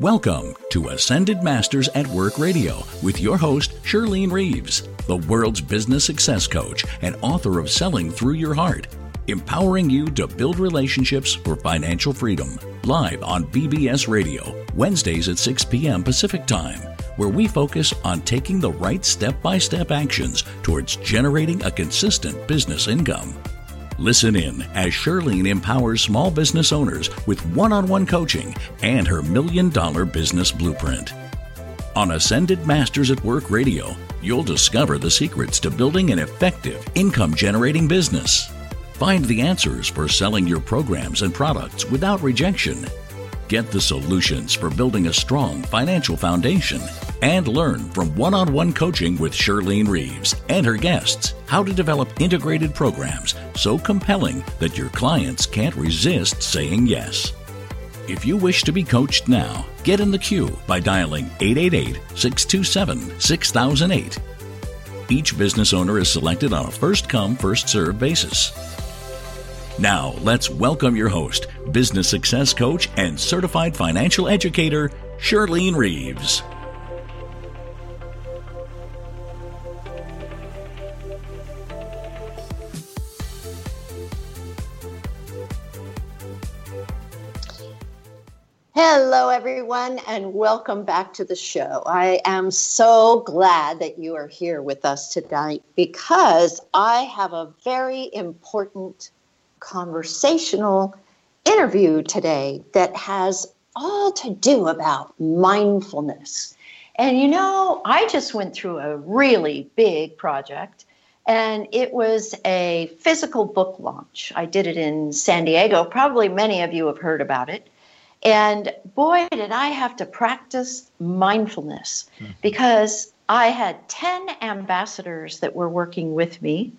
Welcome to Ascended Masters at Work Radio with your host, Shirlene Reeves, the world's business success coach and author of Selling Through Your Heart, empowering you to build relationships for financial freedom. Live on BBS Radio, Wednesdays at 6 p.m. Pacific Time, where we focus on taking the right step by step actions towards generating a consistent business income. Listen in as Shirlene empowers small business owners with one on one coaching and her million dollar business blueprint. On Ascended Masters at Work Radio, you'll discover the secrets to building an effective income generating business. Find the answers for selling your programs and products without rejection. Get the solutions for building a strong financial foundation and learn from one on one coaching with Shirlene Reeves and her guests how to develop integrated programs so compelling that your clients can't resist saying yes. If you wish to be coached now, get in the queue by dialing 888 627 6008. Each business owner is selected on a first come, first served basis. Now, let's welcome your host, business success coach, and certified financial educator, Shirlene Reeves. Hello, everyone, and welcome back to the show. I am so glad that you are here with us tonight because I have a very important conversational interview today that has all to do about mindfulness. And you know, I just went through a really big project and it was a physical book launch. I did it in San Diego. Probably many of you have heard about it. And boy, did I have to practice mindfulness mm-hmm. because I had 10 ambassadors that were working with me,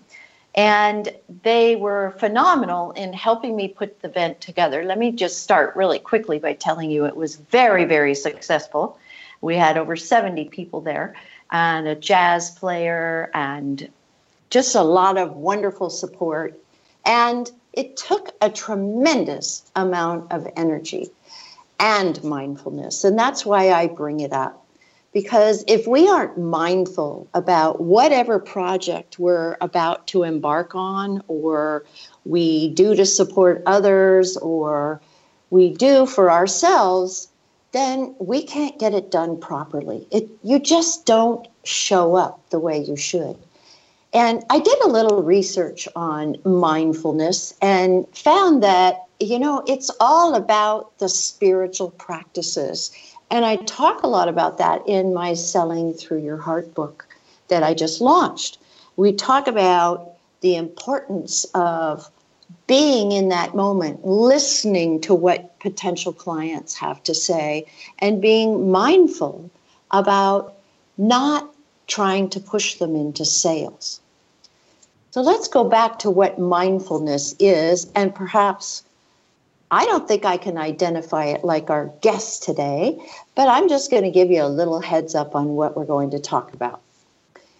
and they were phenomenal in helping me put the event together. Let me just start really quickly by telling you it was very, very successful. We had over 70 people there, and a jazz player, and just a lot of wonderful support. And it took a tremendous amount of energy and mindfulness. And that's why I bring it up. Because if we aren't mindful about whatever project we're about to embark on, or we do to support others, or we do for ourselves, then we can't get it done properly. It, you just don't show up the way you should. And I did a little research on mindfulness and found that you know, it's all about the spiritual practices. And I talk a lot about that in my Selling Through Your Heart book that I just launched. We talk about the importance of being in that moment, listening to what potential clients have to say, and being mindful about not trying to push them into sales. So let's go back to what mindfulness is and perhaps I don't think I can identify it like our guest today, but I'm just going to give you a little heads up on what we're going to talk about.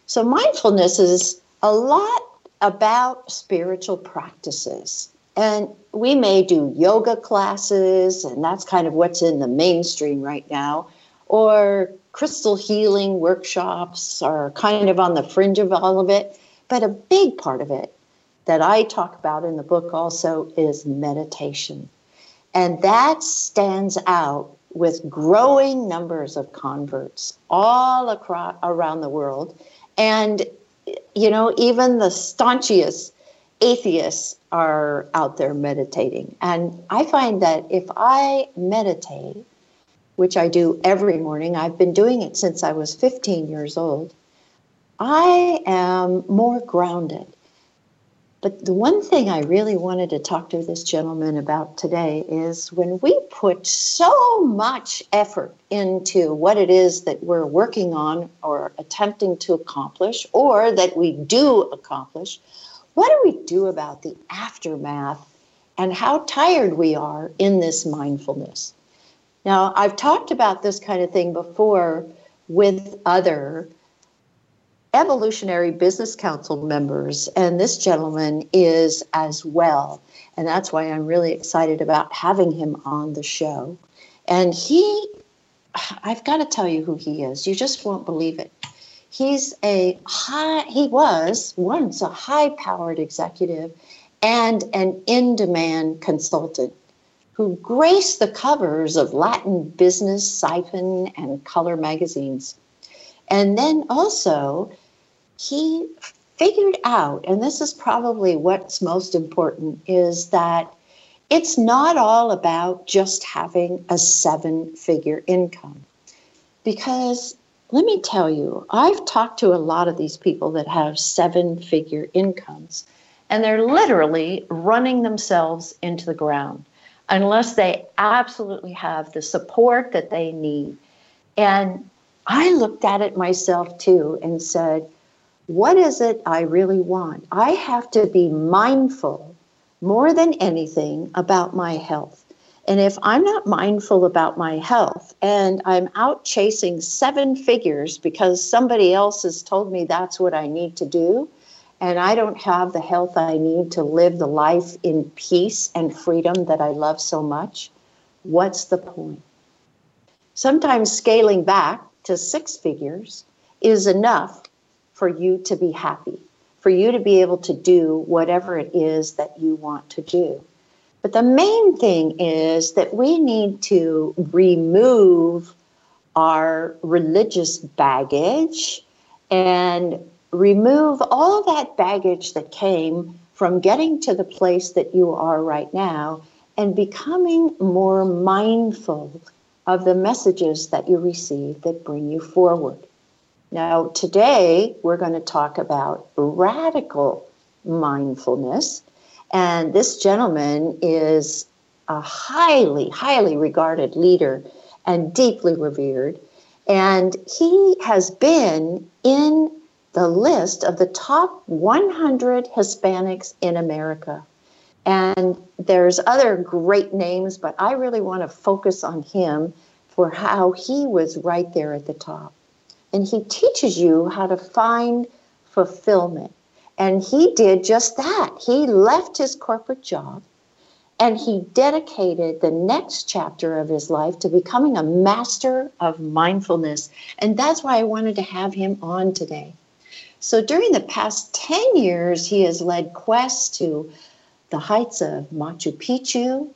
So, mindfulness is a lot about spiritual practices. And we may do yoga classes, and that's kind of what's in the mainstream right now, or crystal healing workshops are kind of on the fringe of all of it. But a big part of it that I talk about in the book also is meditation. And that stands out with growing numbers of converts all across around the world. And, you know, even the staunchest atheists are out there meditating. And I find that if I meditate, which I do every morning, I've been doing it since I was 15 years old, I am more grounded. But the one thing I really wanted to talk to this gentleman about today is when we put so much effort into what it is that we're working on or attempting to accomplish, or that we do accomplish, what do we do about the aftermath and how tired we are in this mindfulness? Now, I've talked about this kind of thing before with other evolutionary business council members, and this gentleman is as well. And that's why I'm really excited about having him on the show. And he I've got to tell you who he is. You just won't believe it. He's a high, he was once a high powered executive and an in demand consultant who graced the covers of Latin Business, Siphon, and Color magazines. And then also, he figured out, and this is probably what's most important, is that it's not all about just having a seven figure income. Because let me tell you, I've talked to a lot of these people that have seven figure incomes, and they're literally running themselves into the ground unless they absolutely have the support that they need. And I looked at it myself too and said, what is it I really want? I have to be mindful more than anything about my health. And if I'm not mindful about my health and I'm out chasing seven figures because somebody else has told me that's what I need to do, and I don't have the health I need to live the life in peace and freedom that I love so much, what's the point? Sometimes scaling back to six figures is enough for you to be happy, for you to be able to do whatever it is that you want to do. But the main thing is that we need to remove our religious baggage and remove all that baggage that came from getting to the place that you are right now and becoming more mindful of the messages that you receive that bring you forward. Now, today we're going to talk about radical mindfulness. And this gentleman is a highly, highly regarded leader and deeply revered. And he has been in the list of the top 100 Hispanics in America. And there's other great names, but I really want to focus on him for how he was right there at the top. And he teaches you how to find fulfillment. And he did just that. He left his corporate job and he dedicated the next chapter of his life to becoming a master of mindfulness. And that's why I wanted to have him on today. So during the past 10 years, he has led quests to the heights of Machu Picchu,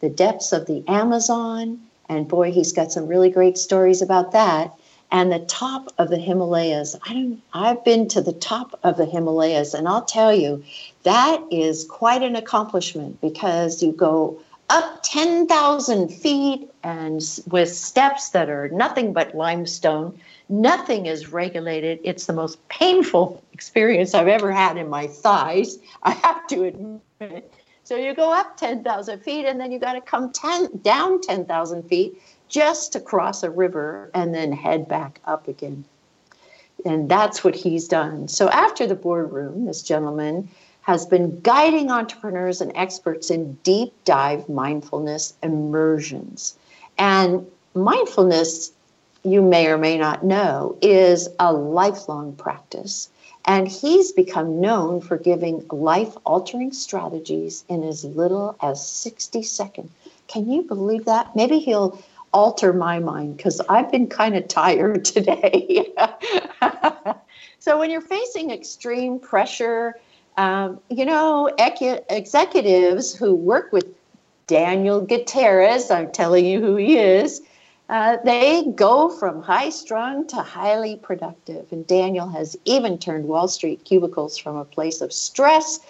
the depths of the Amazon, and boy, he's got some really great stories about that. And the top of the Himalayas. I don't I've been to the top of the Himalayas, and I'll tell you, that is quite an accomplishment because you go up 10,000 feet and with steps that are nothing but limestone Nothing is regulated. It's the most painful experience I've ever had in my thighs, I have to admit. So you go up 10,000 feet and then you got to come 10, down 10,000 feet just to cross a river and then head back up again. And that's what he's done. So after the boardroom, this gentleman has been guiding entrepreneurs and experts in deep dive mindfulness immersions. And mindfulness you may or may not know, is a lifelong practice. And he's become known for giving life altering strategies in as little as 60 seconds. Can you believe that? Maybe he'll alter my mind because I've been kind of tired today. so, when you're facing extreme pressure, um, you know, executives who work with Daniel Gutierrez, I'm telling you who he is, uh, they go from high strung to highly productive. And Daniel has even turned Wall Street cubicles from a place of stress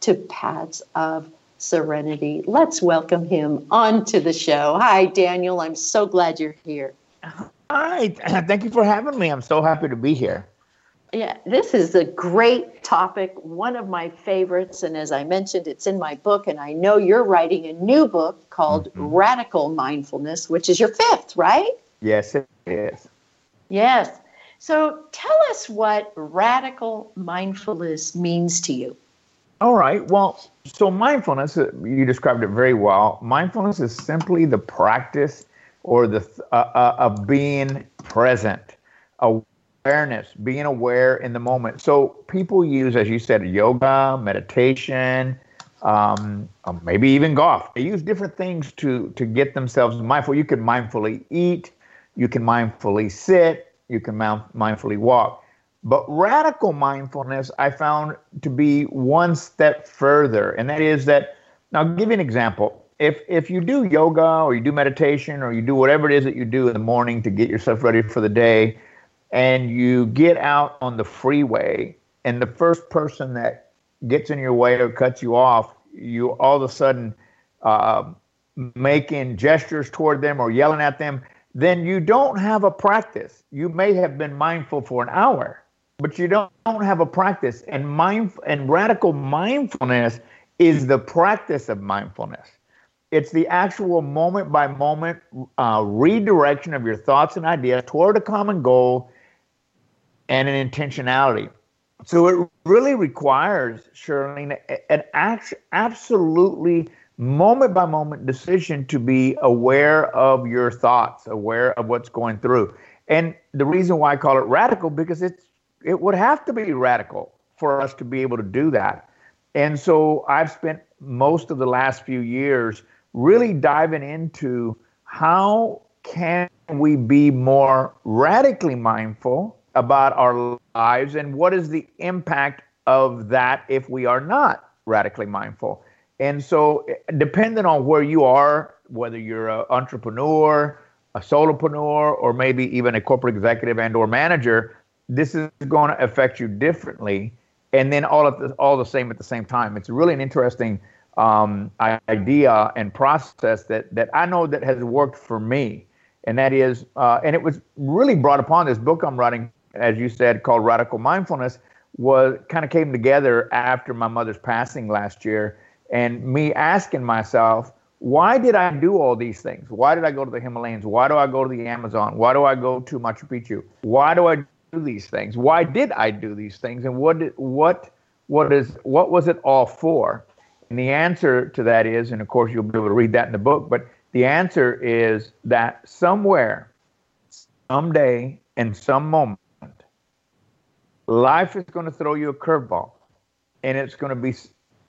to paths of serenity. Let's welcome him onto the show. Hi, Daniel. I'm so glad you're here. Hi. Thank you for having me. I'm so happy to be here. Yeah, this is a great topic, one of my favorites. And as I mentioned, it's in my book. And I know you're writing a new book called mm-hmm. Radical Mindfulness, which is your fifth, right? Yes, it is. Yes. So tell us what radical mindfulness means to you. All right. Well, so mindfulness, you described it very well. Mindfulness is simply the practice or the uh, uh, of being present, awareness, being aware in the moment. So people use, as you said, yoga, meditation, um, um, maybe even golf. They use different things to to get themselves mindful. You can mindfully eat. You can mindfully sit. You can mindfully walk. But radical mindfulness, I found to be one step further, and that is that. Now, I'll give you an example. If if you do yoga or you do meditation or you do whatever it is that you do in the morning to get yourself ready for the day, and you get out on the freeway, and the first person that gets in your way or cuts you off, you all of a sudden uh, making gestures toward them or yelling at them, then you don't have a practice. You may have been mindful for an hour, but you don't, have a practice. And mind and radical mindfulness is the practice of mindfulness. It's the actual moment by moment uh, redirection of your thoughts and ideas toward a common goal and an intentionality. So it really requires, Shirlene, an act, absolutely moment by moment decision to be aware of your thoughts, aware of what's going through. And the reason why I call it radical because it's it would have to be radical for us to be able to do that. And so I've spent most of the last few years really diving into how can we be more radically mindful about our lives and what is the impact of that if we are not radically mindful. And so, depending on where you are, whether you're an entrepreneur, a solopreneur, or maybe even a corporate executive and/or manager, this is going to affect you differently. And then all of the, all the same at the same time. It's really an interesting um, idea and process that that I know that has worked for me, and that is, uh, and it was really brought upon this book I'm writing, as you said, called Radical Mindfulness, was kind of came together after my mother's passing last year and me asking myself, why did I do all these things? Why did I go to the Himalayas? Why do I go to the Amazon? Why do I go to Machu Picchu? Why do I do these things? Why did I do these things? And what what what is what was it all for? And the answer to that is, and of course you'll be able to read that in the book, but the answer is that somewhere, someday, in some moment, life is going to throw you a curveball, and it's going to be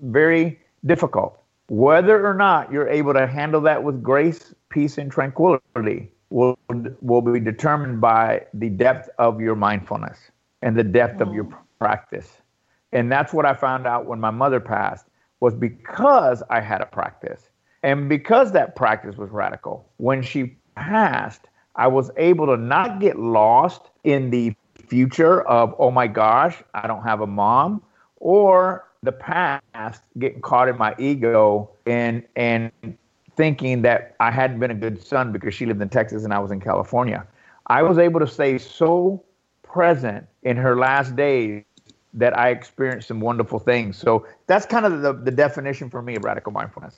very difficult. Whether or not you're able to handle that with grace, peace, and tranquility will, will be determined by the depth of your mindfulness and the depth of your mm-hmm. practice. And that's what I found out when my mother passed was because I had a practice. And because that practice was radical, when she passed, I was able to not get lost in the future of, oh my gosh, I don't have a mom, or the past getting caught in my ego and and thinking that I hadn't been a good son because she lived in Texas and I was in California. I was able to stay so present in her last days that I experienced some wonderful things. So that's kind of the, the definition for me of radical mindfulness.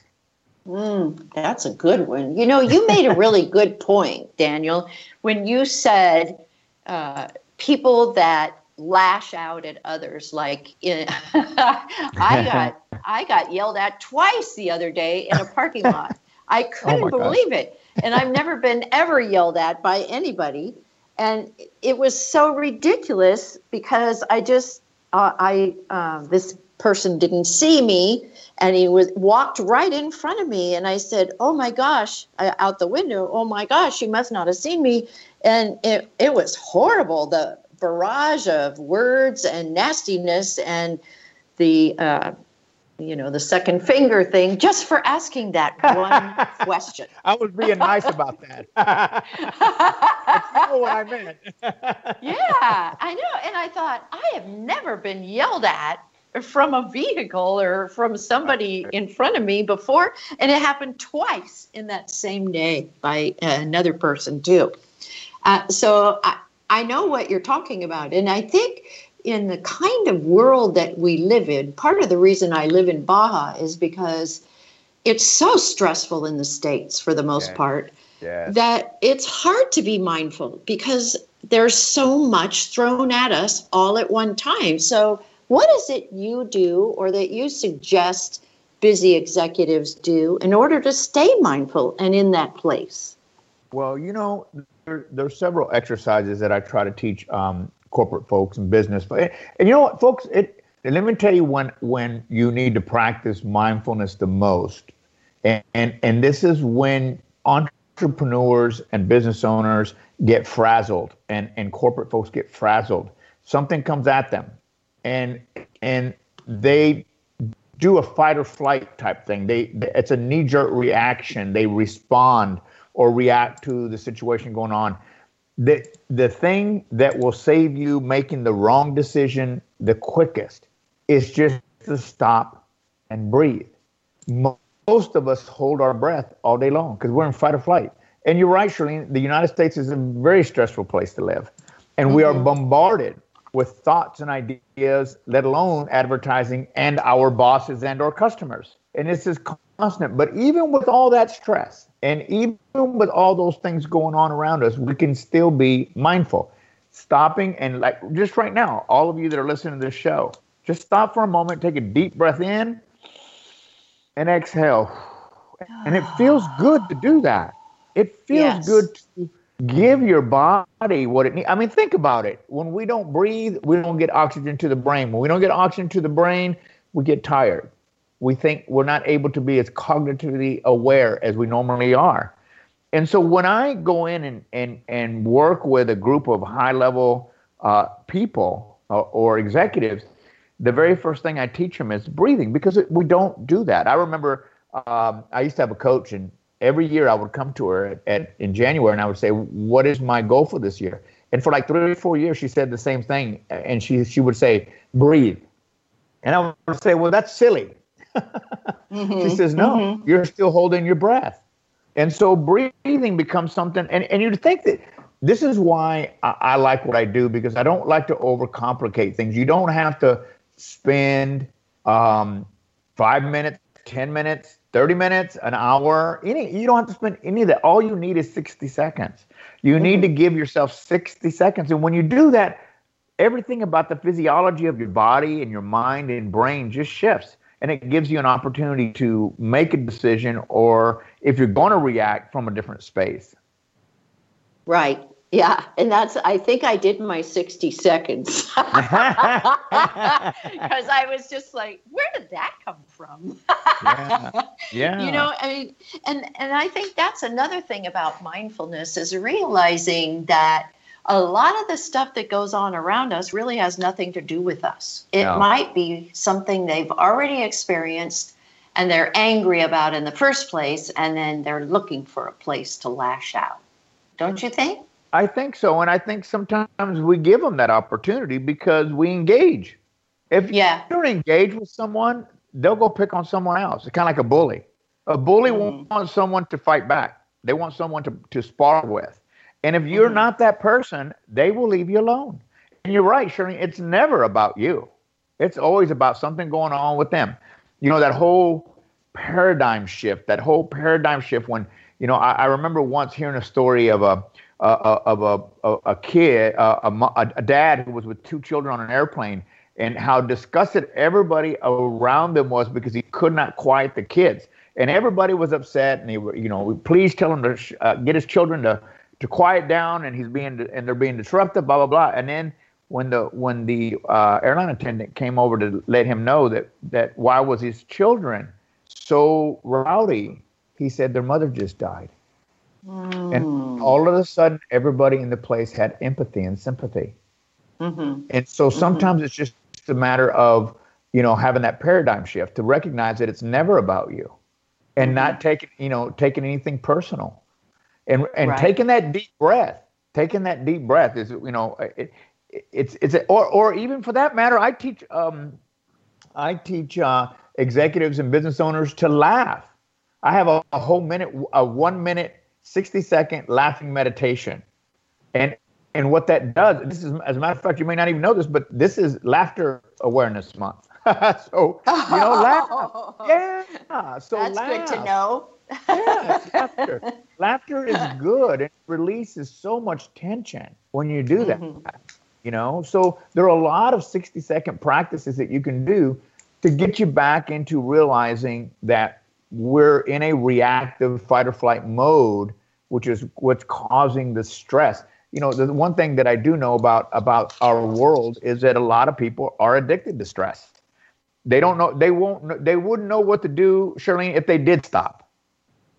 Mm, that's a good one. You know, you made a really good point, Daniel, when you said uh, people that lash out at others like i got i got yelled at twice the other day in a parking lot. I oh couldn't oh believe gosh. it. And i've never been ever yelled at by anybody. And it was so ridiculous because i just uh, i uh, this person didn't see me and he was walked right in front of me and i said oh my gosh out the window oh my gosh you must not have seen me. And it, it was horrible the barrage of words and nastiness and the uh, you know the second finger thing just for asking that one question. I was being nice about that. Know what i meant. Yeah i know and i thought i have never been yelled at from a vehicle or from somebody in front of me before and it happened twice in that same day by another person too uh, so I, I know what you're talking about. And I think in the kind of world that we live in, part of the reason I live in Baja is because it's so stressful in the States for the most part that it's hard to be mindful because there's so much thrown at us all at one time. So, what is it you do or that you suggest busy executives do in order to stay mindful and in that place? Well, you know, there, there's several exercises that I try to teach um, corporate folks and business. But and you know what, folks, it let me tell you when when you need to practice mindfulness the most, and and, and this is when entrepreneurs and business owners get frazzled and, and corporate folks get frazzled. Something comes at them and and they do a fight or flight type thing. They it's a knee jerk reaction. They respond or react to the situation going on. The the thing that will save you making the wrong decision the quickest is just to stop and breathe. Most of us hold our breath all day long because we're in fight or flight. And you're right, Shirlene. The United States is a very stressful place to live, and mm-hmm. we are mm-hmm. bombarded with thoughts and ideas, let alone advertising and our bosses and our customers. And this is constant. But even with all that stress and even with all those things going on around us, we can still be mindful. Stopping and like just right now, all of you that are listening to this show, just stop for a moment, take a deep breath in and exhale. And it feels good to do that. It feels yes. good to give your body what it needs. I mean, think about it. When we don't breathe, we don't get oxygen to the brain. When we don't get oxygen to the brain, we get tired. We think we're not able to be as cognitively aware as we normally are. And so when I go in and, and, and work with a group of high level uh, people uh, or executives, the very first thing I teach them is breathing because we don't do that. I remember um, I used to have a coach, and every year I would come to her at, at, in January and I would say, "What is my goal for this year?" And for like three or four years, she said the same thing, and she she would say, "Breathe," and I would say, "Well, that's silly." mm-hmm. She says, "No, mm-hmm. you're still holding your breath," and so breathing becomes something. And and you'd think that this is why I, I like what I do because I don't like to overcomplicate things. You don't have to spend um, five minutes, ten minutes 30 minutes, an hour, any you don't have to spend any of that. All you need is 60 seconds. You mm-hmm. need to give yourself 60 seconds. And when you do that, everything about the physiology of your body and your mind and brain just shifts. And it gives you an opportunity to make a decision or if you're going to react from a different space. Right. Yeah, and that's I think I did my 60 seconds. Because I was just like, where did that come from? yeah. yeah. You know, I mean, and and I think that's another thing about mindfulness is realizing that a lot of the stuff that goes on around us really has nothing to do with us. It no. might be something they've already experienced and they're angry about in the first place and then they're looking for a place to lash out. Don't you think? I think so, and I think sometimes we give them that opportunity because we engage. If yeah. you don't engage with someone, they'll go pick on someone else. It's kind of like a bully. A bully mm-hmm. wants someone to fight back. They want someone to, to spar with. And if you're mm-hmm. not that person, they will leave you alone. And you're right, Shirley. It's never about you. It's always about something going on with them. You know, that whole paradigm shift, that whole paradigm shift when, you know, I, I remember once hearing a story of a uh, of a, a, a kid, uh, a, a dad who was with two children on an airplane, and how disgusted everybody around them was because he could not quiet the kids. And everybody was upset, and he, you know, please tell him to uh, get his children to to quiet down, and he's being and they're being disruptive, blah blah blah. And then when the when the uh, airline attendant came over to let him know that that why was his children so rowdy, he said their mother just died. Mm. And all of a sudden, everybody in the place had empathy and sympathy. Mm-hmm. And so mm-hmm. sometimes mm-hmm. it's just a matter of, you know, having that paradigm shift to recognize that it's never about you and mm-hmm. not taking, you know, taking anything personal and, and right. taking that deep breath, taking that deep breath is, you know, it, it's, it's, a, or, or even for that matter, I teach, um, I teach, uh, executives and business owners to laugh. I have a, a whole minute, a one minute 60 second laughing meditation. And and what that does, this is as a matter of fact, you may not even know this, but this is laughter awareness month. so you know, laugh. Yeah. So that's laugh. good to know. laughter. laughter is good. It releases so much tension when you do that. Mm-hmm. You know, so there are a lot of 60 second practices that you can do to get you back into realizing that we're in a reactive fight or flight mode, which is what's causing the stress. You know, the one thing that I do know about about our world is that a lot of people are addicted to stress. They don't know. They won't. They wouldn't know what to do, Shirlene, if they did stop.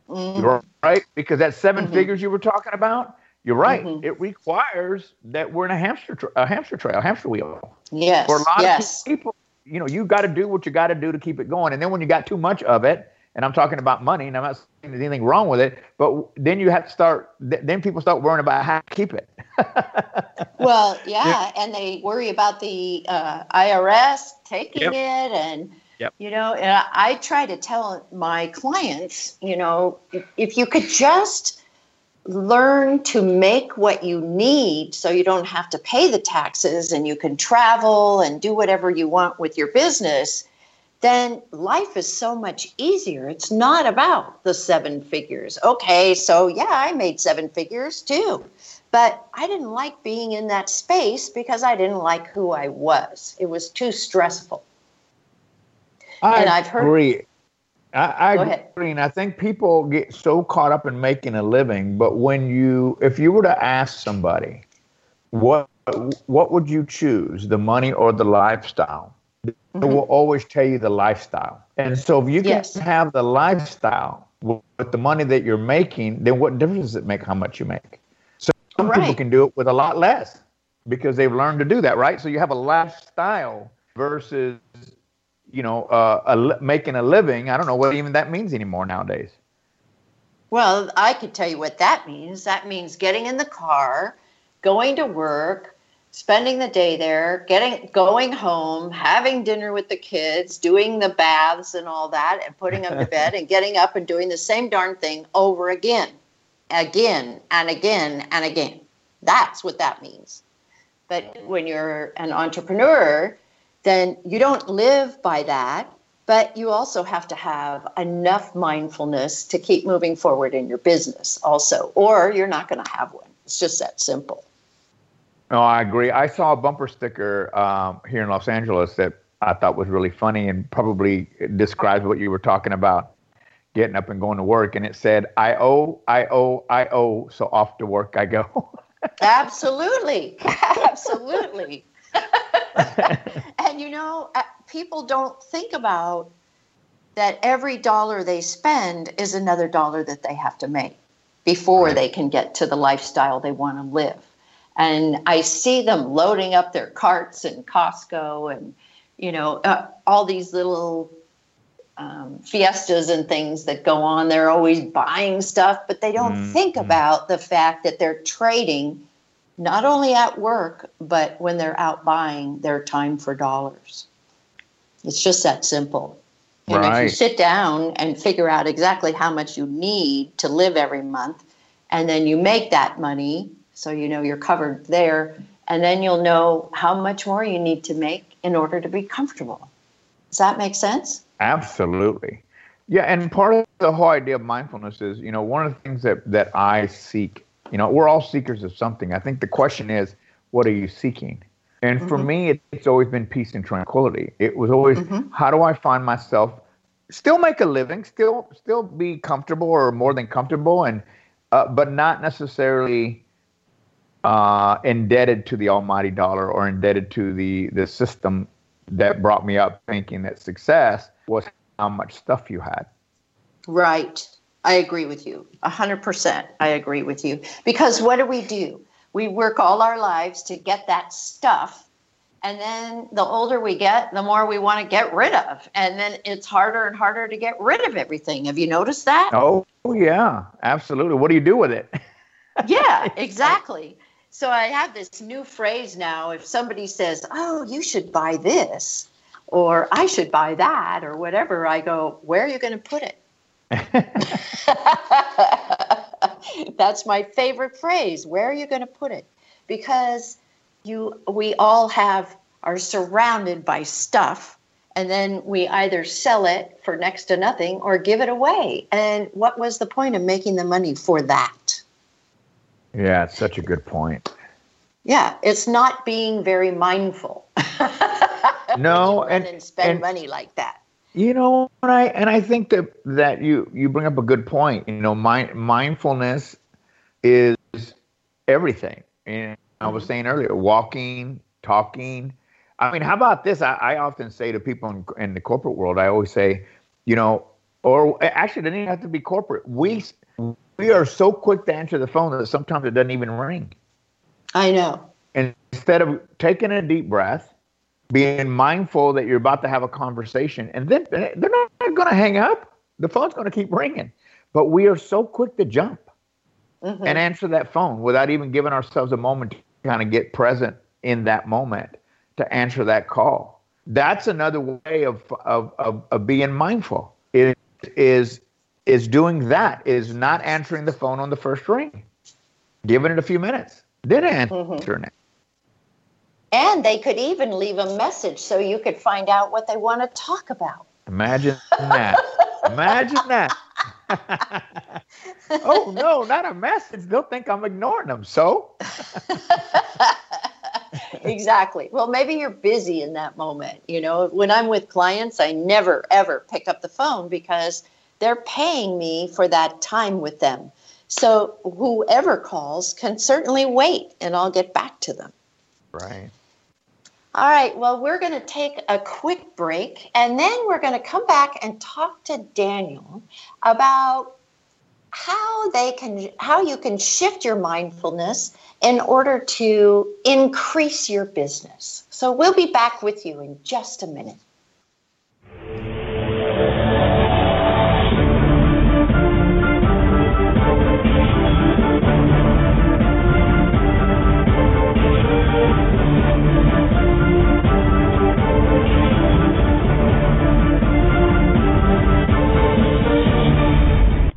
Mm-hmm. right? Because that 7 mm-hmm. figures you were talking about, you're right. Mm-hmm. It requires that we're in a hamster tra- a hamster trail, a hamster wheel. Yes. For a lot yes. of people, you know, you got to do what you got to do to keep it going. And then when you got too much of it, and I'm talking about money, and I'm not saying there's anything wrong with it, but then you have to start. Then people start worrying about how to keep it. well, yeah, and they worry about the uh, IRS taking yep. it, and yep. you know, and I try to tell my clients, you know, if, if you could just learn to make what you need so you don't have to pay the taxes and you can travel and do whatever you want with your business then life is so much easier. It's not about the seven figures. Okay, so yeah, I made seven figures too. But I didn't like being in that space because I didn't like who I was. It was too stressful. I and I've heard, agree. I, I agree. And I think people get so caught up in making a living. But when you, if you were to ask somebody, what what would you choose, the money or the lifestyle? Mm-hmm. it will always tell you the lifestyle. And so if you can yes. have the lifestyle with, with, the money that you're making, then what difference does it make how much you make? So some right. people can do it with a lot less because they've learned to do that, right? So you have a lifestyle versus, you know, uh, a, making a living. I don't know what even that means anymore nowadays. Well, I could tell you what that means. That means getting in the car, going to work, spending the day there, getting going home, having dinner with the kids, doing the baths and all that, and putting them to bed, and getting up and doing the same darn thing over again, again and again and again. That's what that means. But when you're an entrepreneur, then you don't live by that, but you also have to have enough mindfulness to keep moving forward in your business, also, or you're not going to have one. It's just that simple. No, I agree. I saw a bumper sticker um, here in Los Angeles that I thought was really funny and probably describes what you were talking about getting up and going to work. And it said, I owe, I owe, I owe, so off to work I go. Absolutely. Absolutely. and you know, uh, people don't think about that every dollar they spend is another dollar that they have to make before right. they can get to the lifestyle they want to live and I see them loading up their carts in Costco and you know uh, all these little um, fiestas and things that go on. They're always buying stuff, but they don't mm-hmm. think about the fact that they're trading not only at work but when they're out buying their time for dollars. It's just that simple. And right. if you sit down and figure out exactly how much you need to live every month, and then you make that money so you know you're covered there. And then you'll know how much more you need to make in order to be comfortable. Does that make sense? Absolutely. Yeah, and part of the whole idea of mindfulness is, you know, one of the things that, that I seek, you know, we're all seekers of something. I think the question is, what are you seeking? And mm-hmm. for me, it, it's always been peace and tranquility. It was always, mm-hmm. how do I find myself still make a living, still still be comfortable or more than comfortable, and uh, but not necessarily uh, indebted to the almighty dollar or indebted to the, the system that brought me up thinking that success was how much stuff you had. Right. I agree with you. 100%. I agree with you. Because what do we do? We work all our lives to get that stuff. And then the older we get, the more we want to get rid of. And then it's harder and harder to get rid of everything. Have you noticed that? Oh, yeah, absolutely. What do you do with it? yeah, exactly. So I have this new phrase now. If somebody says, "Oh, you should buy this," or "I should buy that," or whatever, I go, "Where are you going to put it?" That's my favorite phrase. Where are you going to put it? Because you, we all have are surrounded by stuff, and then we either sell it for next to nothing or give it away. And what was the point of making the money for that? Yeah, it's such a good point. Yeah, it's not being very mindful. no, and, and spend and, money like that. You know, and I and I think that that you you bring up a good point. You know, mind, mindfulness is everything. And I was mm-hmm. saying earlier, walking, talking. I mean, how about this? I, I often say to people in, in the corporate world, I always say, you know, or actually, it doesn't even have to be corporate. We we are so quick to answer the phone that sometimes it doesn't even ring. I know. And instead of taking a deep breath, being mindful that you're about to have a conversation, and then they're not going to hang up. The phone's going to keep ringing. But we are so quick to jump mm-hmm. and answer that phone without even giving ourselves a moment to kind of get present in that moment to answer that call. That's another way of, of, of, of being mindful. It is is doing that is not answering the phone on the first ring, giving it a few minutes, then answering mm-hmm. it. And they could even leave a message so you could find out what they want to talk about. Imagine that. Imagine that. oh no, not a message. They'll think I'm ignoring them. So exactly. Well, maybe you're busy in that moment. You know, when I'm with clients, I never ever pick up the phone because they're paying me for that time with them. So whoever calls can certainly wait and I'll get back to them. Right. All right, well, we're going to take a quick break and then we're going to come back and talk to Daniel about how they can how you can shift your mindfulness in order to increase your business. So we'll be back with you in just a minute.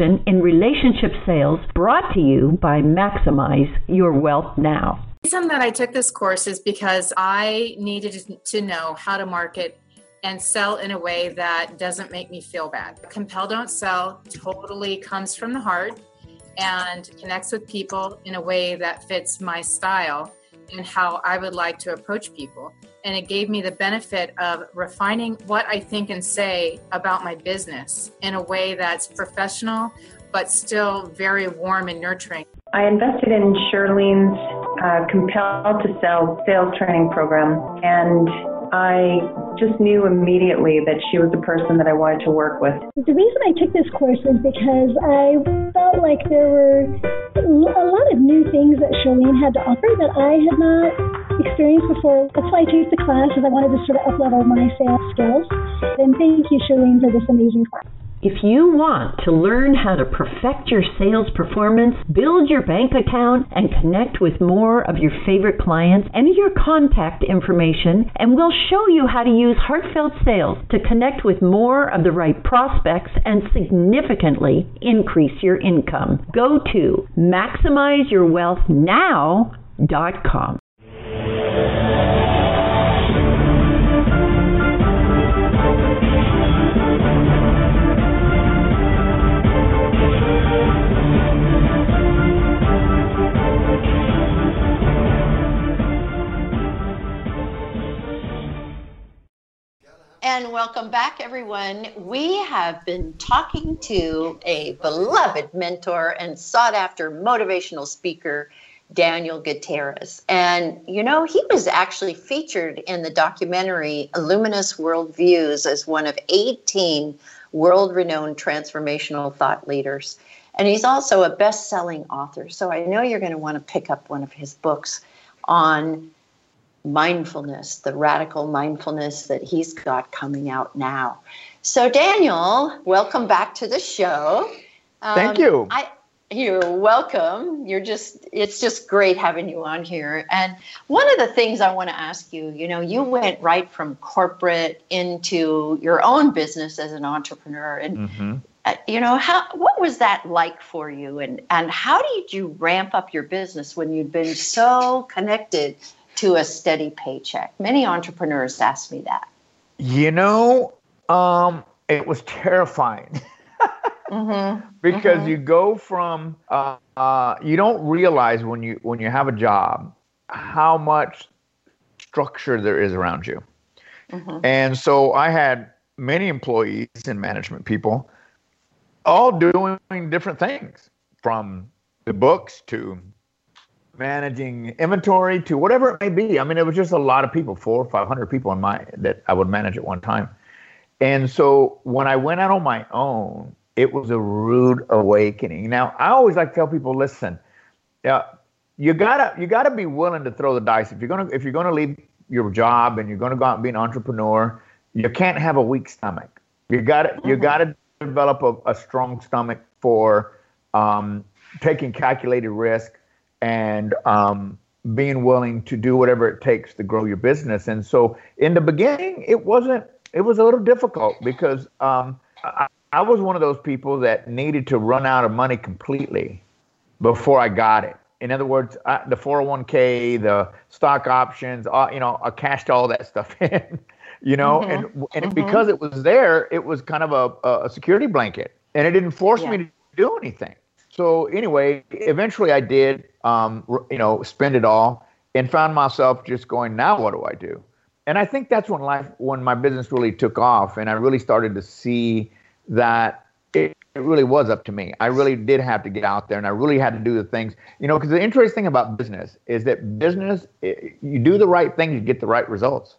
in relationship sales brought to you by Maximize Your Wealth Now. The reason that I took this course is because I needed to know how to market and sell in a way that doesn't make me feel bad. Compel Don't Sell totally comes from the heart and connects with people in a way that fits my style and how I would like to approach people and it gave me the benefit of refining what I think and say about my business in a way that's professional but still very warm and nurturing. I invested in Shirlene's uh, Compel to Sell sales training program, and I just knew immediately that she was the person that I wanted to work with. The reason I took this course was because I felt like there were a lot of new things that Shirlene had to offer that I had not experienced before. That's why I took the class, is I wanted to sort of uplevel my sales skills. And thank you, Shirlene, for this amazing class. If you want to learn how to perfect your sales performance, build your bank account, and connect with more of your favorite clients, enter your contact information, and we'll show you how to use heartfelt sales to connect with more of the right prospects and significantly increase your income. Go to maximizeyourwealthnow.com. And welcome back, everyone. We have been talking to a beloved mentor and sought after motivational speaker, Daniel Gutierrez. And, you know, he was actually featured in the documentary Luminous Worldviews as one of 18 world renowned transformational thought leaders. And he's also a best selling author. So I know you're going to want to pick up one of his books on mindfulness, the radical mindfulness that he's got coming out now. So, Daniel, welcome back to the show. Um, Thank you. I, you're welcome. You're just, it's just great having you on here. And one of the things I want to ask you, you know, you went right from corporate into your own business as an entrepreneur. And, mm-hmm. uh, you know, how, what was that like for you? And, and how did you ramp up your business when you'd been so connected to a steady paycheck? Many entrepreneurs ask me that. You know, um, it was terrifying. Mm-hmm. because Mhm. you go from uh, uh, you don't realize when you when you have a job how much structure there is around you. Mhm. And so I had many employees and management people all doing different things from the books to managing inventory to whatever it may be. I mean, it was just a lot of people, four or 500 people in my, that I would manage at one time. And so when I went out on my own, it was a rude awakening. Now, I always like to tell people, listen, yeah, you gotta you gotta be willing to throw the dice. If you're gonna if you're gonna leave your job and you're gonna go out and be an entrepreneur, you can't have a weak stomach. You gotta you gotta develop a, a strong stomach for um, taking calculated risk and um, being willing to do whatever it takes to grow your business. And so in the beginning, it wasn't it was a little difficult because um, I, I was one of those people that needed to run out of money completely before I got it. In other words, I, the 401k, the stock options, uh, you know, I cashed all that stuff in, you know, Mhm. and and Mhm. because it was there, it was kind of a, a security blanket, and it didn't force Yeah. me to do anything. So anyway, eventually I did, um, you know, spend it all, and found myself just going, now what do I do? And I think that's when life, when my business really took off, and I really started to see that it, it really was up to me. I really did have to get out there and I really had to do the things, you know, because the interesting thing about business is that business, you do the right things, you get the right results.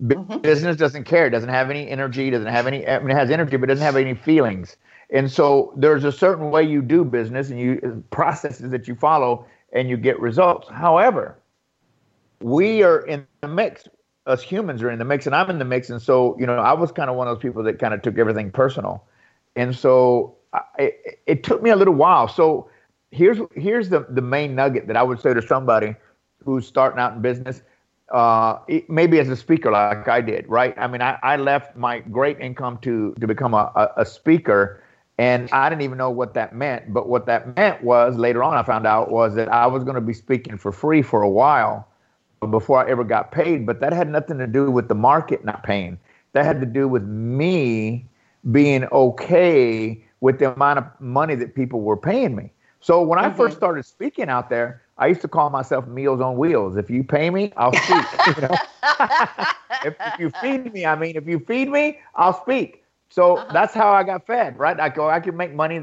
Mhm. Business doesn't care, doesn't have any energy, doesn't have any, I mean, it has energy, but doesn't have any feelings. And so there's a certain way you do business and you processes that you follow and you get results. However, we are in the mix. Us humans are in the mix, and I'm in the mix. And so, you know, I was kind of one of those people that kind of took everything personal. And so I, it, it took me a little while. So here's here's the the main nugget that I would say to somebody who's starting out in business, uh, maybe as a speaker like I did, right? I mean, I, I left my great income to to become a, a, a speaker, and I didn't even know what that meant. But what that meant was later on I found out was that I was going to be speaking for free for a while before I ever got paid. But that had nothing to do with the market not paying. That had to do with me being okay with the amount of money that people were paying me. So when I mm-hmm. first started speaking out there, I used to call myself Meals on Wheels. If you pay me, I'll speak. if, if you feed me, I mean, if you feed me, I'll speak. So Uh-huh. that's how I got fed, right? I go, I can make money.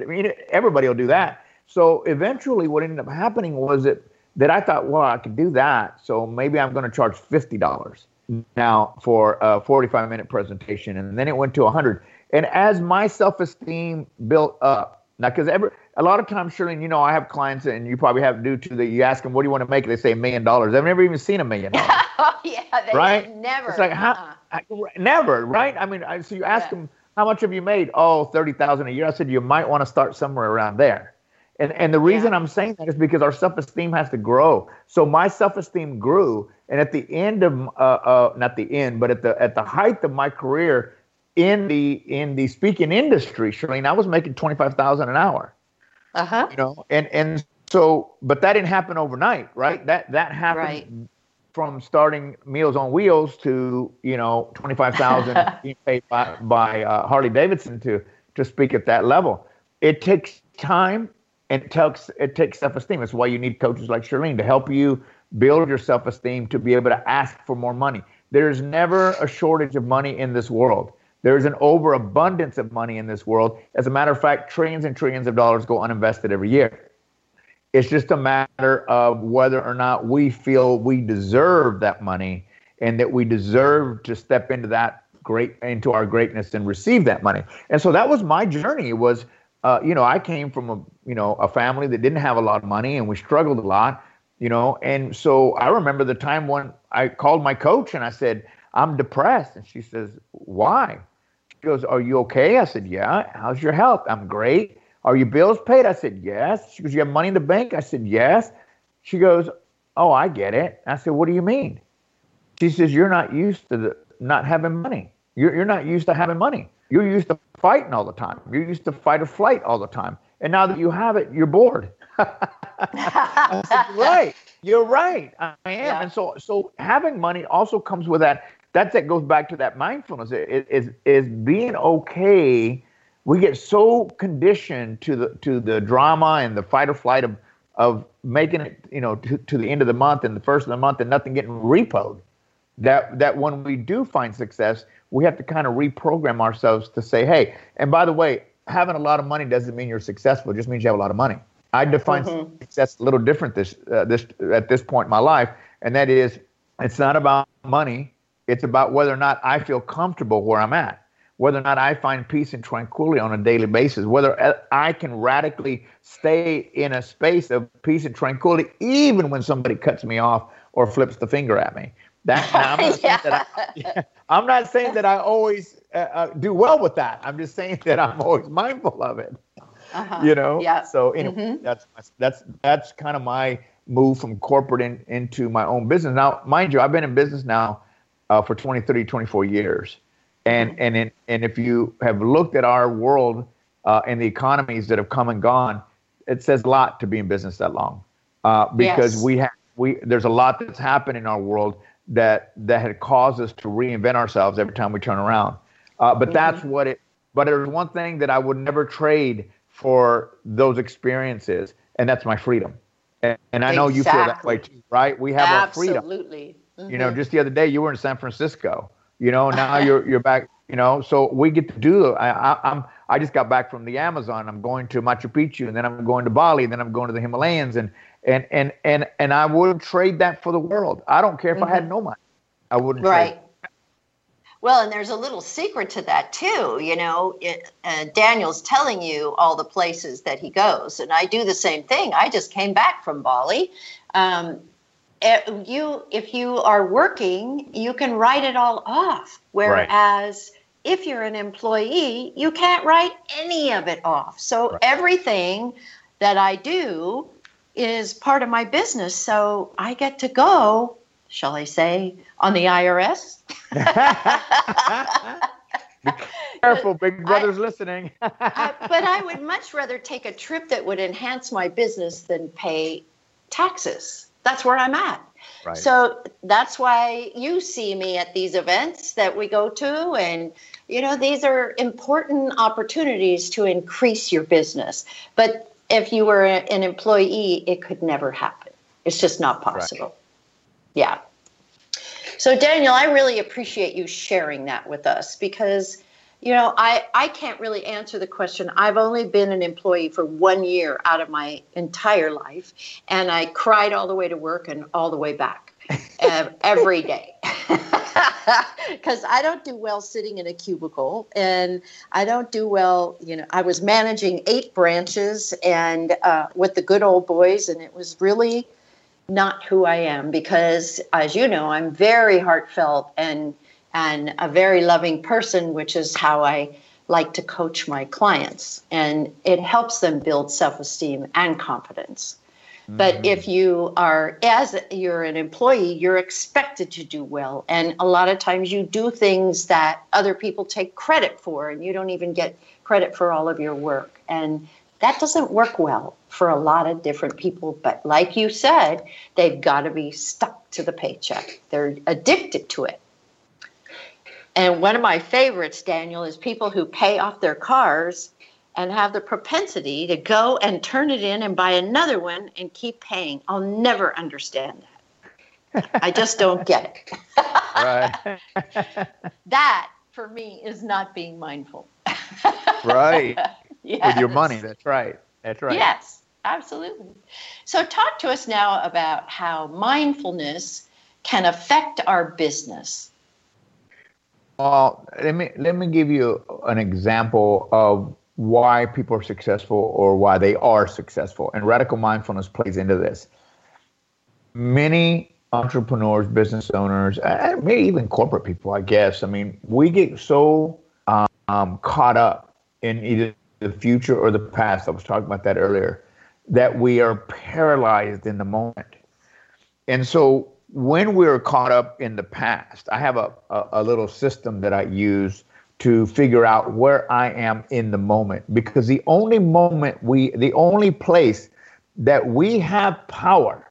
Everybody will do that. So eventually, what ended up happening was that that I thought, well, I could do that. So maybe I'm going to charge fifty dollars now for a 45 minute presentation, and then it went to 100. And as my self esteem built up, now because every a lot of times, Shirley, you know, I have clients, and you probably have to do too. That you ask them, what do you want to make? They say a million dollars. I've never even seen a million dollars. oh yeah, they Right? never. It's like how uh-uh. I, never, right? I mean, I, so you ask Yeah. them how much have you made? Oh, Oh, thirty thousand a year. I said you might want to start somewhere around there. And and the reason Yeah. I'm saying that is because our self esteem has to grow. So my self esteem grew, and at the end of uh, uh not the end, but at the at the height of my career in the in the speaking industry, Shirlene, I was making twenty five thousand an hour Uh-huh. you know and and so but that didn't happen overnight right that that happened Right. From starting meals on wheels to you know 25000 being paid by, by uh, harley davidson to to speak at that level it takes time and it takes it takes self-esteem that's why you need coaches like Shirlene to help you build your self-esteem to be able to ask for more money there's never a shortage of money in this world there's an overabundance of money in this world. As a matter of fact, trillions and trillions of dollars go uninvested every year. It's just a matter of whether or not we feel we deserve that money and that we deserve to step into that great into our greatness and receive that money. And so that was my journey was uh, you know, I came from a you know a family that didn't have a lot of money and we struggled a lot, you know, and so I remember the time when I called my coach and I said, I'm depressed. And she says, Why? She goes, Are you okay? I said, Yeah. How's your health? I'm great. Are your bills paid? I said, Yes. She goes, You have money in the bank? I said, Yes. She goes, Oh, I get it. I said, What do you mean? She says, You're not used to the, not having money. You're, you're not used to having money. You're used to fighting all the time. You're used to fight or flight all the time. And now that you have it, you're bored. I said, right. You're right. I am. Yeah. And so, so having money also comes with that. That's that goes back to that mindfulness. Is is is being okay we get so conditioned to the to the drama and the fight or flight of of making it, you know, to, to the end of the month and the first of the month and nothing getting repoed. That that when we do find success, we have to kind of reprogram ourselves to say, hey, and by the way, having a lot of money doesn't mean you're successful. It just means you have a lot of money. I define mm-hmm. success a little different this uh, this at this point in my life, and that is, it's not about money. It's about whether or not I feel comfortable where I'm at whether or not I find peace and tranquility on a daily basis, whether I can radically stay in a space of peace and tranquility, even when somebody cuts me off or flips the finger at me. That, I'm, not yeah. that I, I'm, not saying that I always uh, uh, do well with that. I'm just saying that I'm always mindful of it. Uh-huh. You know. Yeah. So anyway, mm-hmm. that's that's that's kind of my move from corporate in, into my own business. Now, mind you, I've been in business now uh, for 20, 30, 24 years. And and in, and if you have looked at our world uh, and the economies that have come and gone, it says a lot to be in business that long, uh, because yes. we have we there's a lot that's happened in our world that that had caused us to reinvent ourselves every time we turn around. Uh, but mm-hmm. that's what it. But there's one thing that I would never trade for those experiences, and that's my freedom. And, and I know you feel that way too, right? We have Absolutely. our freedom. Absolutely. Mm-hmm. You know, mm-hmm. just the other day you were in San Francisco you know, now you're you're back. You know, so we get to do. I, I, I'm I just got back from the Amazon. I'm going to Machu Picchu, and then I'm going to Bali, and then I'm going to the Himalayas, and and and and and I wouldn't trade that for the world. I don't care if mm-hmm. I had mm-hmm. no money. I wouldn't. Right. Well, and there's a little secret to that too. You know, it, uh, Daniel's telling you all the places that he goes, and I do the same thing. I just came back from Bali. Um, Eh, you if you are working you can write it all off whereas right. if you're an employee you can't write any of it off so right. everything that i do is part of my business so i get to go shall i say on the irs Be careful, big brother's I, listening. I, but I would much rather take a trip that would enhance my business than pay taxes that's where I'm at. Right. So that's why you see me at these events that we go to. And, you know, these are important opportunities to increase your business. But if you were an employee, it could never happen. It's just not possible. Right. Yeah. So, Daniel, I really appreciate you sharing that with us because you know, I, I can't really answer the question. I've only been an employee for one year out of my entire life, and I cried all the way to work and all the way back every day. Because I don't do well sitting in a cubicle, and I don't do well. You know, I was managing eight branches and uh, with the good old boys, and it was really not who I am because, as you know, I'm very heartfelt and and a very loving person, which is how I like to coach my clients. And it helps them build self esteem and confidence. Mm-hmm. But if you are, as you're an employee, you're expected to do well. And a lot of times you do things that other people take credit for, and you don't even get credit for all of your work. And that doesn't work well for a lot of different people. But like you said, they've got to be stuck to the paycheck, they're addicted to it. And one of my favorites, Daniel, is people who pay off their cars and have the propensity to go and turn it in and buy another one and keep paying. I'll never understand that. I just don't get it. right. that for me is not being mindful. right. Yes. With your money, that's right. That's right. Yes, absolutely. So talk to us now about how mindfulness can affect our business. Well, let me let me give you an example of why people are successful or why they are successful, and radical mindfulness plays into this. Many entrepreneurs, business owners, and maybe even corporate people, I guess. I mean, we get so um, caught up in either the future or the past. I was talking about that earlier. That we are paralyzed in the moment, and so when we're caught up in the past, I have a, a, a, little system that I use to figure out where I am in the moment because the only moment we, the only place that we have power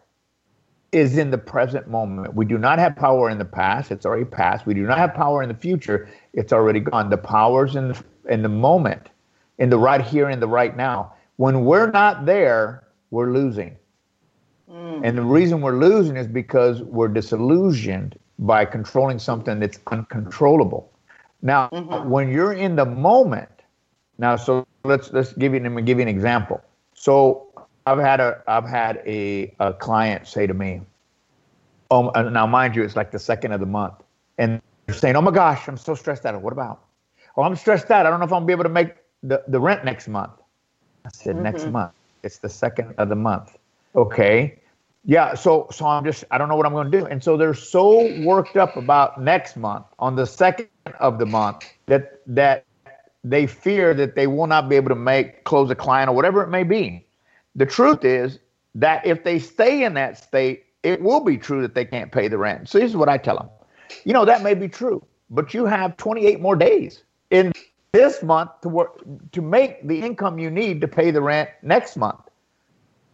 is in the present moment. We do not have power in the past, it's already past. We do not have power in the future, it's already gone. The power's in the, in the moment. in the right here in the right now. When we're not there, we're losing. Mm. And the reason we're losing is because we're disillusioned by controlling something that's uncontrollable. Now, mm-hmm. when you're in the moment, now so let's let's give you let give you an example. So I've had a I've had a, a client say to me, oh now mind you, it's like the second of the month, and they're saying, oh my gosh, I'm so stressed out. What about? Oh, I'm stressed out. I don't know if I'm gonna be able to make the, the rent next month. I said mm-hmm. next month. It's the second of the month. Okay. Yeah, so so I'm just I don't know what I'm going to do, and so they're so worked up about next month on the second of the month that that they fear that they will not be able to make close a client or whatever it may be. The truth is that if they stay in that state, it will be true that they can't pay the rent. So this is what I tell them. You know, that may be true, but you have 28 more days in this month to work to make the income you need to pay the rent next month.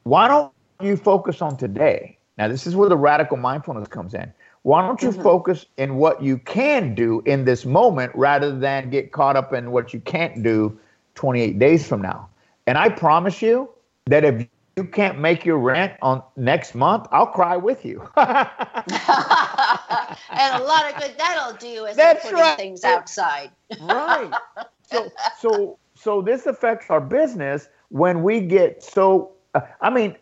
Why don't you focus on today? Now, this is where the radical mindfulness comes in. Why don't you mm-hmm. focus in what you can do in this moment rather than get caught up in what you can't do 28 days from now? And I promise you that if you can't make your rent on next month, I'll cry with you. and a lot of good that'll do is That's putting right. things outside. right. So so so this affects our business when we get so uh, I mean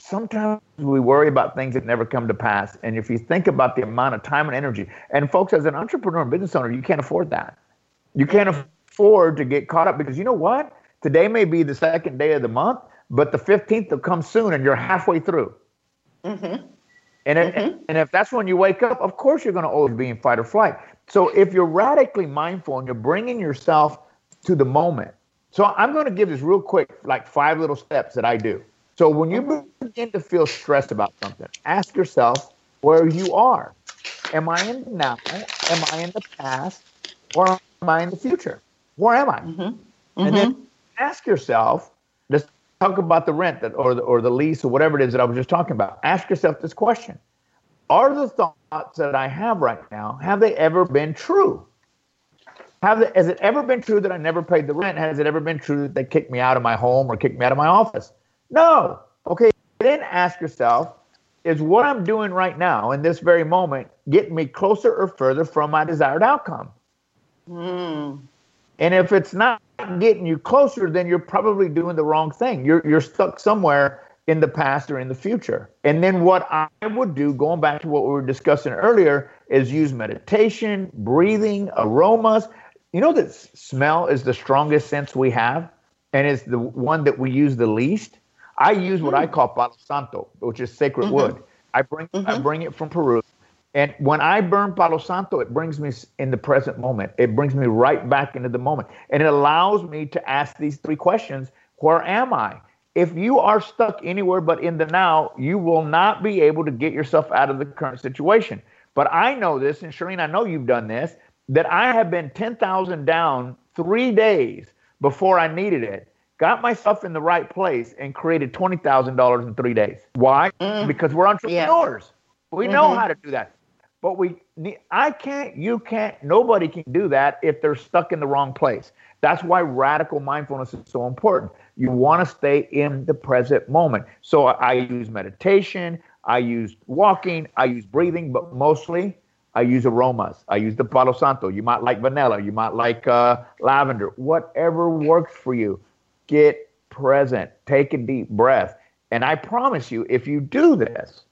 sometimes we worry about things that never come to pass. And if you think about the amount of time and energy, and folks, as an entrepreneur and business owner, you can't afford that. You can't afford to get caught up because you know what? Today may be the second day of the month, but the 15th will come soon and you're halfway through. Mm-hmm. And, mm-hmm. and if that's when you wake up, of course you're going to always be in fight or flight. So if you're radically mindful and you're bringing yourself to the moment, so I'm going to give this real quick, like five little steps that I do. So when you begin to feel stressed about something, ask yourself where you are. Am I in the now? Am I in the past? Or am I in the future? Where am I? Mm-hmm. Mm-hmm. And then ask yourself, let's talk about the rent that, or, the, or the lease or whatever it is that I was just talking about. Ask yourself this question. Are the thoughts that I have right now, have they ever been true? Have they, has it ever been true that I never paid the rent? Has it ever been true that they kicked me out of my home or kicked me out of my office? No. Okay. Then ask yourself, is what I'm doing right now in this very moment getting me closer or further from my desired outcome? Mm. And if it's not getting you closer, then you're probably doing the wrong thing. You're you're stuck somewhere in the past or in the future. And then what I would do, going back to what we were discussing earlier, is use meditation, breathing, aromas. You know that smell is the strongest sense we have, and it's the one that we use the least. I use what mm. I call palo santo, which is sacred mm-hmm. wood. I bring mm-hmm. I bring it from Peru. And when I burn Palo Santo, it brings me in the present moment. It brings me right back into the moment. And it allows me to ask these three questions Where am I? If you are stuck anywhere but in the now, you will not be able to get yourself out of the current situation. But I know this, and Shirlene, I know you've done this, that I have been 10,000 down three days before I needed it got myself in the right place and created $20,000 in three days. Why? Mm. Because we're entrepreneurs. Yeah. We mm-hmm. know how to do that. But we, I can't, you can't, nobody can do that if they're stuck in the wrong place. That's why radical mindfulness is so important. You want to stay in the present moment. So I use meditation, I use walking, I use breathing, but mostly I use aromas. I use the Palo Santo. You might like vanilla, you might like uh, lavender, whatever works for you get present, take a deep breath. And I promise you, if you do this,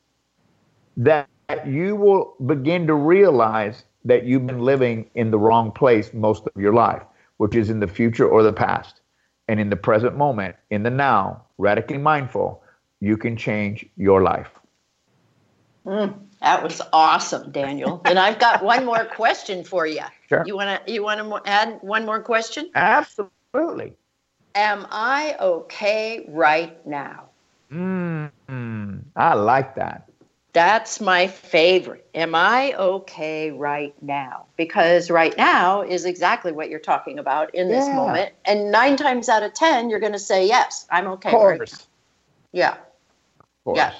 that you will begin to realize that you've been living in the wrong place most of your life, which is in the future or the past. And in the present moment, in the now, radically mindful, you can change your life. Mm, that was awesome, Daniel. and I've got one more question for you. Sure. You want to you want to add one more question? Absolutely. Am I okay right now? Mm, I like that. That's my favorite. Am I okay right now? Because right now is exactly what you're talking about in this yeah. moment. And nine times out of 10, you're going to say, yes, I'm okay right now. Yeah. Of course. Yeah.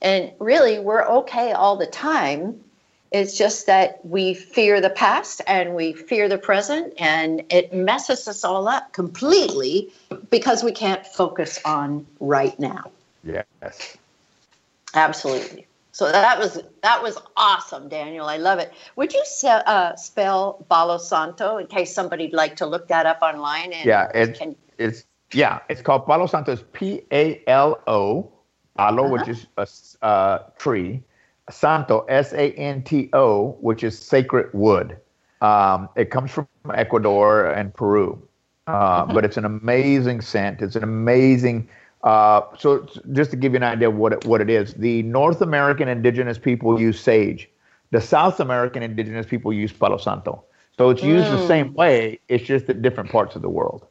And really, we're okay all the time It's just that we fear the past and we fear the present, and it messes us all up completely because we can't focus on right now. Yes. Absolutely. So that was that was awesome, Daniel. I love it. Would you uh, spell Palo Santo in case somebody'd like to look that up online? And Yeah, it's can, it's yeah, it's called Palo Santo. It's P A L O, Palo, which Uh-huh. is a uh, tree. Santo, S A N T O, which is sacred wood. Um, it comes from Ecuador and Peru, uh, but it's an amazing scent. It's an amazing. Uh, so just to give you an idea of what it, what it is, the North American indigenous people use sage. The South American indigenous people use Palo Santo. So it's used the same way. It's just at different parts of the world.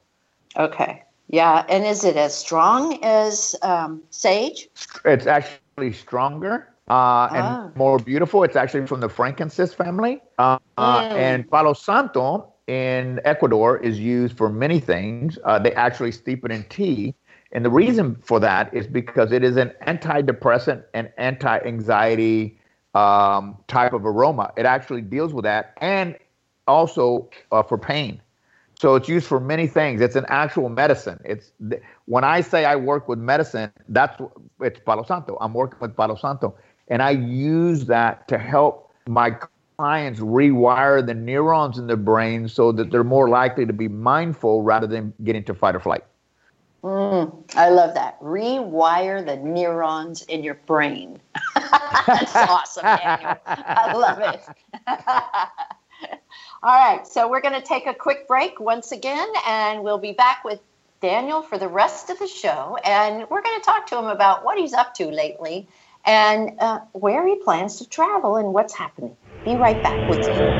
okay. Yeah, and is it as strong as um, sage? It's actually stronger uh, and Ah. more beautiful. It's actually from the frankincense family. Uh, uh, Mm. and Palo Santo in Ecuador is used for many things. Uh, they actually steep it in tea. And the reason for that is because it is an antidepressant and anti anxiety um, type of aroma. It actually deals with that and also uh, for pain. So it's used for many things. It's an actual medicine. It's when I say I work with medicine, that's it's Palo Santo. I'm working with Palo Santo, and I use that to help my clients rewire the neurons in their brain so that they're more likely to be mindful rather than get into fight or flight. Mm, I love that. Rewire the neurons in your brain. That's awesome, Daniel. I love it. All right, so we're going to take a quick break once again, and we'll be back with Daniel for the rest of the show. And we're going to talk to him about what he's up to lately and uh, where he plans to travel and what's happening. Be right back with you.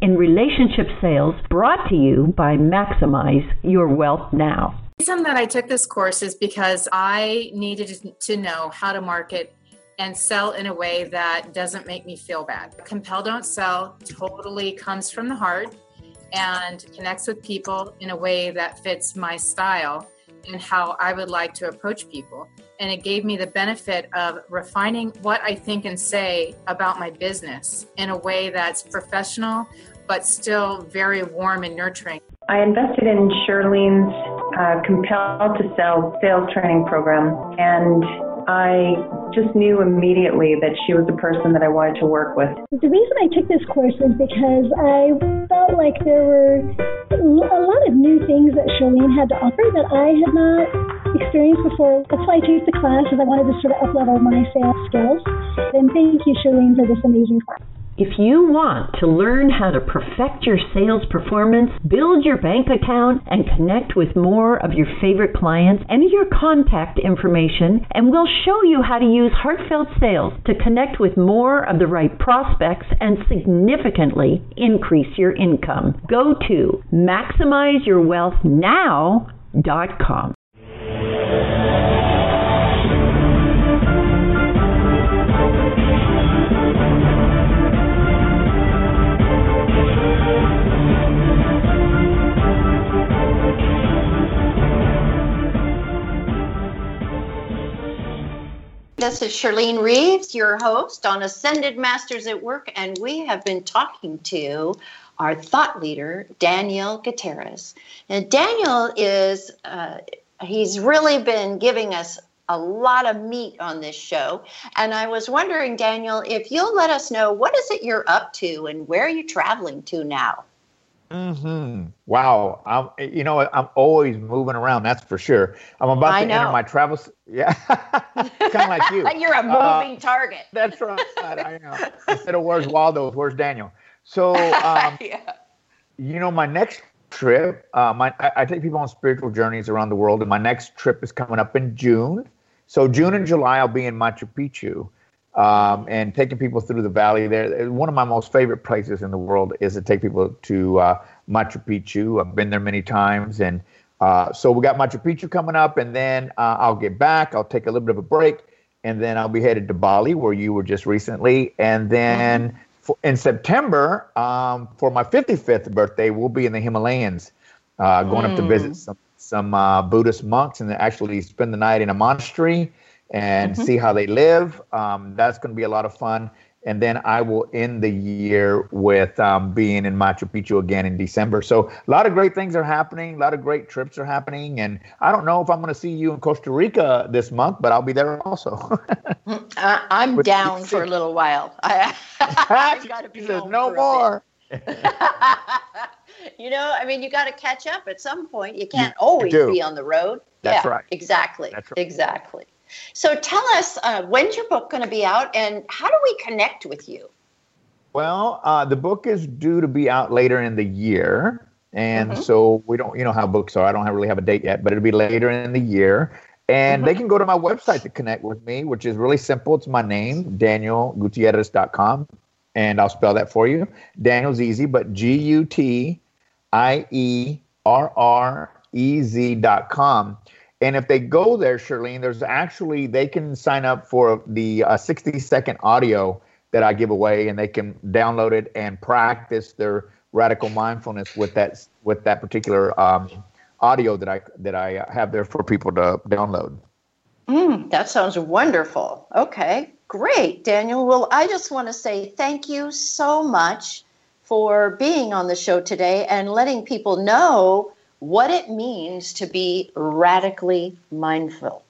in relationship sales brought to you by Maximize Your Wealth Now. The reason that I took this course is because I needed to know how to market and sell in a way that doesn't make me feel bad. Compel Don't Sell totally comes from the heart and connects with people in a way that fits my style and how I would like to approach people. And it gave me the benefit of refining what I think and say about my business in a way that's professional, but still very warm and nurturing. I invested in Shirlene's uh, Compel to Sell sales training program, and I just knew immediately that she was the person that I wanted to work with. The reason I took this course was because I felt like there were a lot of new things that Shirlene had to offer that I had not experienced before. That's why I took the class, is I wanted to sort of uplevel my sales skills. And thank you, Shirlene, for this amazing class. If you want to learn how to perfect your sales performance, build your bank account, and connect with more of your favorite clients, enter your contact information, and we'll show you how to use heartfelt sales to connect with more of the right prospects and significantly increase your income. Go to MaximizeYourWealthNow.com. This is Shirlene Reeves, your host on Ascended Masters at Work, and we have been talking to our thought leader, Daniel Gutierrez. And Daniel is, uh, he's really been giving us a lot of meat on this show. And I was wondering, Daniel, if you'll let us know what is it you're up to and where are you traveling to now? Hmm. Wow. I'm. You know, I'm always moving around. That's for sure. I'm about I to know. enter my travels. Yeah. kind of like you. You're a Uh, moving target. That's right. I know. Instead of where's Waldo, where's Daniel? So, um, yeah. you know, my next trip, uh, my I, I take people on spiritual journeys around the world, and my next trip is coming up in June. So June and July, I'll be in Machu Picchu, um, and taking people through the valley there. One of my most favorite places in the world is to take people to uh, Machu Picchu. I've been there many times, and uh, so we got Machu Picchu coming up, and then uh, I'll get back. I'll take a little bit of a break, and then I'll be headed to Bali, where you were just recently, and then for, in September, um, for my 55th birthday, we'll be in the Himalayas, uh, going up to visit some some uh, Buddhist monks and actually spend the night in a monastery and see how they live. Um, that's going to be a lot of fun. And then I will end the year with um, being in Machu Picchu again in December. So a lot of great things are happening. A lot of great trips are happening. And I don't know if I'm going to see you in Costa Rica this month, but I'll be there also. Uh, I'm With down for a little while. I, I've got to be home no for a bit." more. you know, I mean, you got to catch up at some point. You can't always be on the road. That's yeah, right. Exactly. That's right. Exactly. So tell us, uh, when's your book going to be out, and how do we connect with you? Well, uh, the book is due to be out later in the year. And Mhm. so we don't, you know how books are. I don't have, really have a date yet, but it'll be later in the year. And they can go to my website to connect with me, which is really simple. It's my name, danielgutierrez.com. And I'll spell that for you. Daniel's easy, but G U T I E R R E Z.com. And if they go there, Shirlene, there's actually, they can sign up for the uh, 60 second audio that I give away, and they can download it and practice their radical mindfulness with that with that particular um, audio that I that I have there for people to download. Mm, that sounds wonderful. Okay, great, Daniel. Well, I just want to say thank you so much for being on the show today and letting people know what it means to be radically mindful.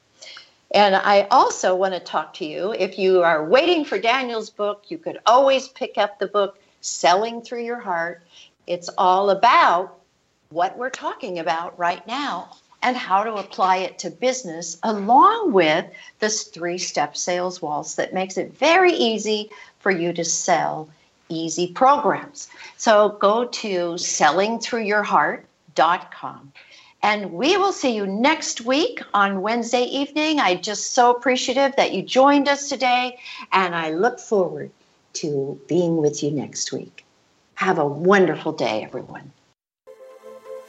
And I also want to talk to you. If you are waiting for Daniel's book, you could always pick up the book, Selling Through Your Heart. It's all about what we're talking about right now and how to apply it to business, along with this three step sales waltz that makes it very easy for you to sell easy programs. So go to sellingthroughyourheart.com. And we will see you next week on Wednesday evening. I'm just so appreciative that you joined us today, and I look forward to being with you next week. Have a wonderful day, everyone.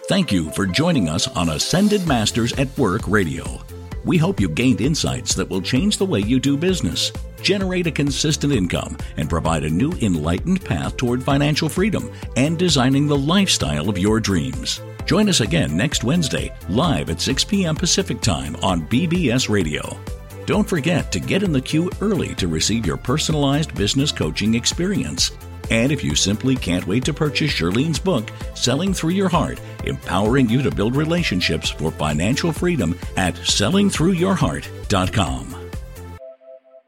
Thank you for joining us on Ascended Masters at Work Radio. We hope you gained insights that will change the way you do business, generate a consistent income, and provide a new enlightened path toward financial freedom and designing the lifestyle of your dreams. Join us again next Wednesday, live at 6 p.m. Pacific Time on BBS Radio. Don't forget to get in the queue early to receive your personalized business coaching experience. And if you simply can't wait to purchase Shirlene's book, Selling Through Your Heart, empowering you to build relationships for financial freedom at sellingthroughyourheart.com.